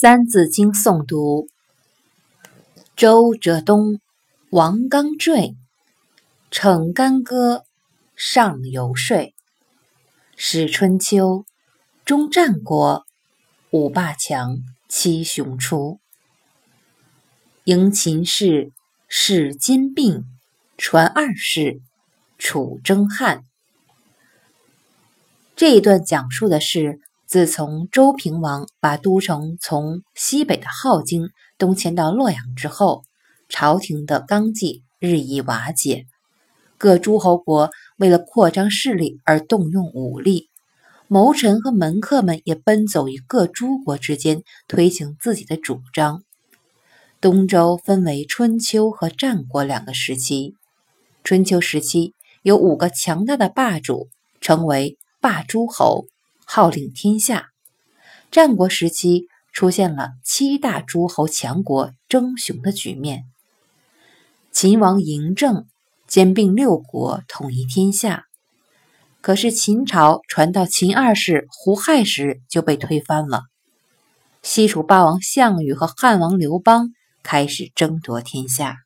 《三字经》诵读：周哲东、王刚坠，逞干戈，上游说。始春秋，终战国，五霸强，七雄出。迎秦氏，使金并，传二世，楚征汉。这一段讲述的是。自从周平王把都城从西北的镐京东迁到洛阳之后，朝廷的纲纪日益瓦解，各诸侯国为了扩张势力而动用武力，谋臣和门客们也奔走于各诸国之间，推行自己的主张。东周分为春秋和战国两个时期，春秋时期有五个强大的霸主，称为霸诸侯。号令天下。战国时期出现了七大诸侯强国争雄的局面。秦王嬴政兼并六国，统一天下。可是秦朝传到秦二世胡亥时就被推翻了。西楚霸王项羽和汉王刘邦开始争夺天下。